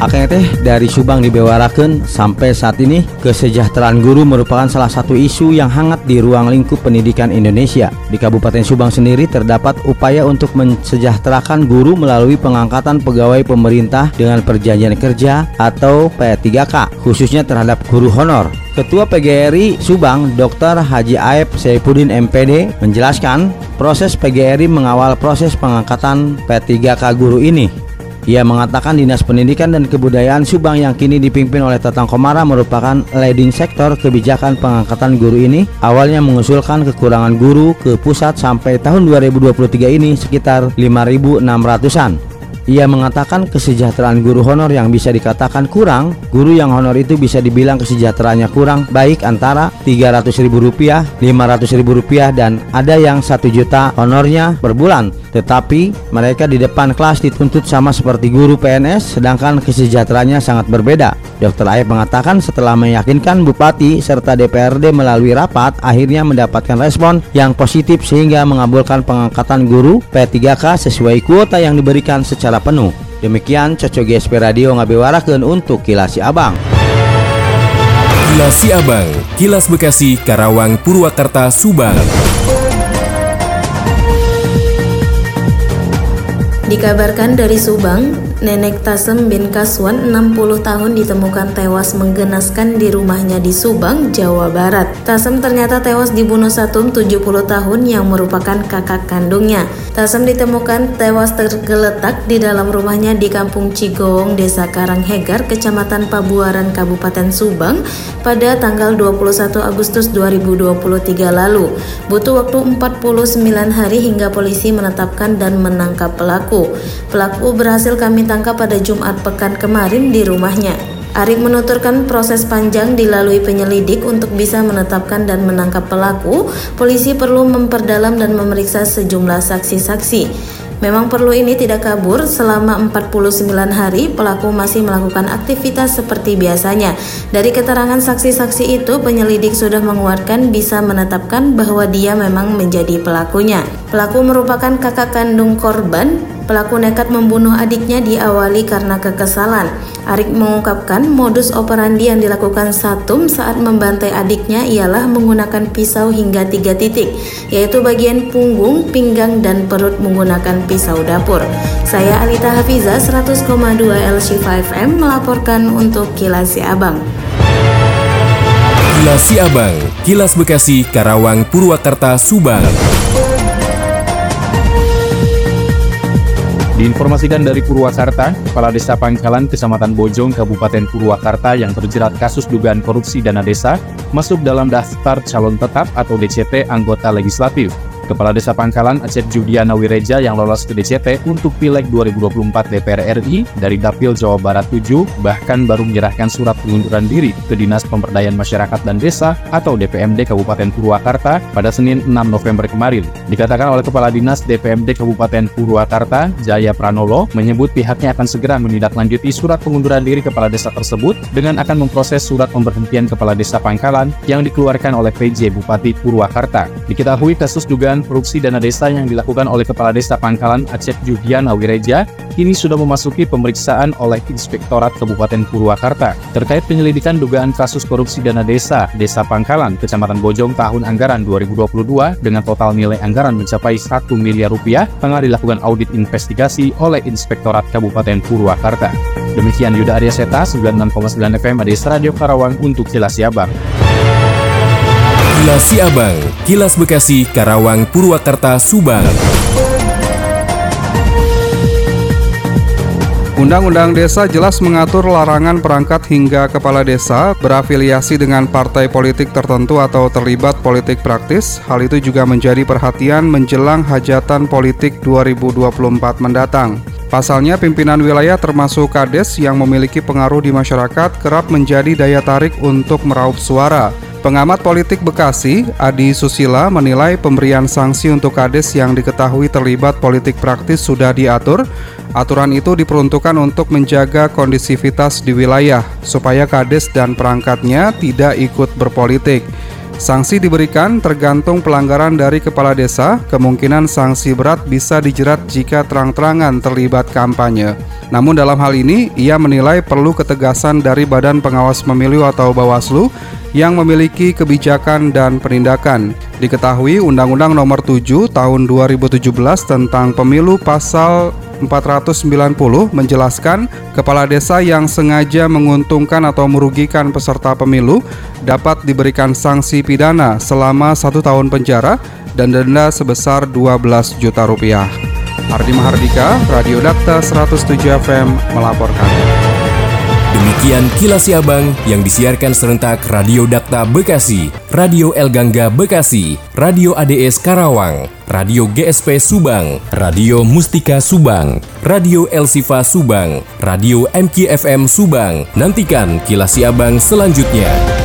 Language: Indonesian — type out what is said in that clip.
Akang teh dari Subang dibewarakan sampai saat ini kesejahteraan guru merupakan salah satu isu yang hangat di ruang lingkup pendidikan Indonesia. Di Kabupaten Subang sendiri terdapat upaya untuk mensejahterakan guru melalui pengangkatan pegawai pemerintah dengan perjanjian kerja atau P3K khususnya terhadap guru honor. Ketua PGRI Subang, Dr. Haji Aep Saifuddin MPD menjelaskan proses PGRI mengawal proses pengangkatan P3K guru ini. Ia mengatakan Dinas Pendidikan dan Kebudayaan Subang yang kini dipimpin oleh Tatang Komara merupakan leading sektor kebijakan pengangkatan guru ini. Awalnya mengusulkan kekurangan guru ke pusat sampai tahun 2023 ini sekitar 5.600-an. Ia mengatakan kesejahteraan guru honor yang bisa dikatakan kurang, guru yang honor itu bisa dibilang kesejahteraannya kurang baik antara Rp300.000, Rp500.000 dan ada yang 1 juta honornya per bulan. Tetapi mereka di depan kelas dituntut sama seperti guru PNS sedangkan kesejahteraannya sangat berbeda. Dr. Aib mengatakan setelah meyakinkan Bupati serta DPRD melalui rapat akhirnya mendapatkan respon yang positif sehingga mengabulkan pengangkatan guru P3K sesuai kuota yang diberikan secara penuh. Demikian Coco GSP Radio ngabewarakeun untuk Kilas Abang. Kilas Abang, Kilas Bekasi, Karawang, Purwakarta, Subang. Dikabarkan dari Subang, Nenek Tasem bin Kaswan 60 tahun ditemukan tewas menggenaskan di rumahnya di Subang, Jawa Barat. Tasem ternyata tewas dibunuh Satum 70 tahun yang merupakan kakak kandungnya. Tasem ditemukan tewas tergeletak di dalam rumahnya di Kampung Cigowong, Desa Karanghegar, Kecamatan Pabuaran, Kabupaten Subang pada tanggal 21 Agustus 2023 lalu. Butuh waktu 49 hari hingga polisi menetapkan dan menangkap pelaku. Pelaku berhasil kami ditangkap pada Jumat pekan kemarin di rumahnya. Arik menuturkan proses panjang dilalui penyelidik untuk bisa menetapkan dan menangkap pelaku, polisi perlu memperdalam dan memeriksa sejumlah saksi-saksi. Memang perlu ini tidak kabur selama 49 hari pelaku masih melakukan aktivitas seperti biasanya. Dari keterangan saksi-saksi itu penyelidik sudah menguatkan bisa menetapkan bahwa dia memang menjadi pelakunya. Pelaku merupakan kakak kandung korban Pelaku nekat membunuh adiknya diawali karena kekesalan. Arik mengungkapkan modus operandi yang dilakukan Satum saat membantai adiknya ialah menggunakan pisau hingga tiga titik, yaitu bagian punggung, pinggang, dan perut menggunakan pisau dapur. Saya Alita Hafiza 100,2 LC5 FM melaporkan untuk Kilas Abang. Kilas Abang, Kilas Bekasi, Karawang, Purwakarta, Subang. Diinformasikan dari Purwakarta, Kepala Desa Pangkalan, Kecamatan Bojong, Kabupaten Purwakarta yang terjerat kasus dugaan korupsi dana desa masuk dalam daftar calon tetap atau DCT anggota legislatif. Kepala Desa Pangkalan Acep Judiana Wireja yang lolos ke DCT untuk Pileg 2024 DPR RI dari Dapil Jawa Barat 7 bahkan baru menyerahkan surat pengunduran diri ke Dinas Pemberdayaan Masyarakat dan Desa atau DPMD Kabupaten Purwakarta pada Senin 6 November kemarin. Dikatakan oleh Kepala Dinas DPMD Kabupaten Purwakarta, Jaya Pranolo, menyebut pihaknya akan segera menindaklanjuti surat pengunduran diri Kepala Desa tersebut dengan akan memproses surat pemberhentian Kepala Desa Pangkalan yang dikeluarkan oleh PJ Bupati Purwakarta. Diketahui kasus dugaan korupsi dana desa yang dilakukan oleh Kepala Desa Pangkalan Aceh Judiana Wireja kini sudah memasuki pemeriksaan oleh Inspektorat Kabupaten Purwakarta terkait penyelidikan dugaan kasus korupsi dana desa Desa Pangkalan, Kecamatan Bojong tahun anggaran 2022 dengan total nilai anggaran mencapai 1 miliar rupiah tengah dilakukan audit investigasi oleh Inspektorat Kabupaten Purwakarta. Demikian Yuda Arya Seta, 96,9 FM Adis Radio Karawang untuk Jelas Siabang. Kilas Siabang, Kilas Bekasi, Karawang, Purwakarta, Subang. Undang-Undang Desa jelas mengatur larangan perangkat hingga kepala desa berafiliasi dengan partai politik tertentu atau terlibat politik praktis. Hal itu juga menjadi perhatian menjelang hajatan politik 2024 mendatang. Pasalnya, pimpinan wilayah termasuk kades yang memiliki pengaruh di masyarakat kerap menjadi daya tarik untuk meraup suara. Pengamat politik Bekasi, Adi Susila menilai pemberian sanksi untuk kades yang diketahui terlibat politik praktis sudah diatur. Aturan itu diperuntukkan untuk menjaga kondisivitas di wilayah supaya kades dan perangkatnya tidak ikut berpolitik. Sanksi diberikan tergantung pelanggaran dari kepala desa, kemungkinan sanksi berat bisa dijerat jika terang-terangan terlibat kampanye. Namun dalam hal ini, ia menilai perlu ketegasan dari Badan Pengawas Pemilu atau Bawaslu yang memiliki kebijakan dan penindakan. Diketahui Undang-Undang Nomor 7 Tahun 2017 tentang Pemilu pasal 490 menjelaskan kepala desa yang sengaja menguntungkan atau merugikan peserta pemilu dapat diberikan sanksi pidana selama satu tahun penjara dan denda sebesar 12 juta rupiah. Ardi Mahardika, Radio Dakta 107 FM melaporkan. Demikian kilas Siabang yang disiarkan serentak Radio Dakta Bekasi, Radio El Gangga Bekasi, Radio ADS Karawang, Radio GSP Subang, Radio Mustika Subang, Radio El Sifa Subang, Radio MKFM Subang. Nantikan kilas Siabang selanjutnya.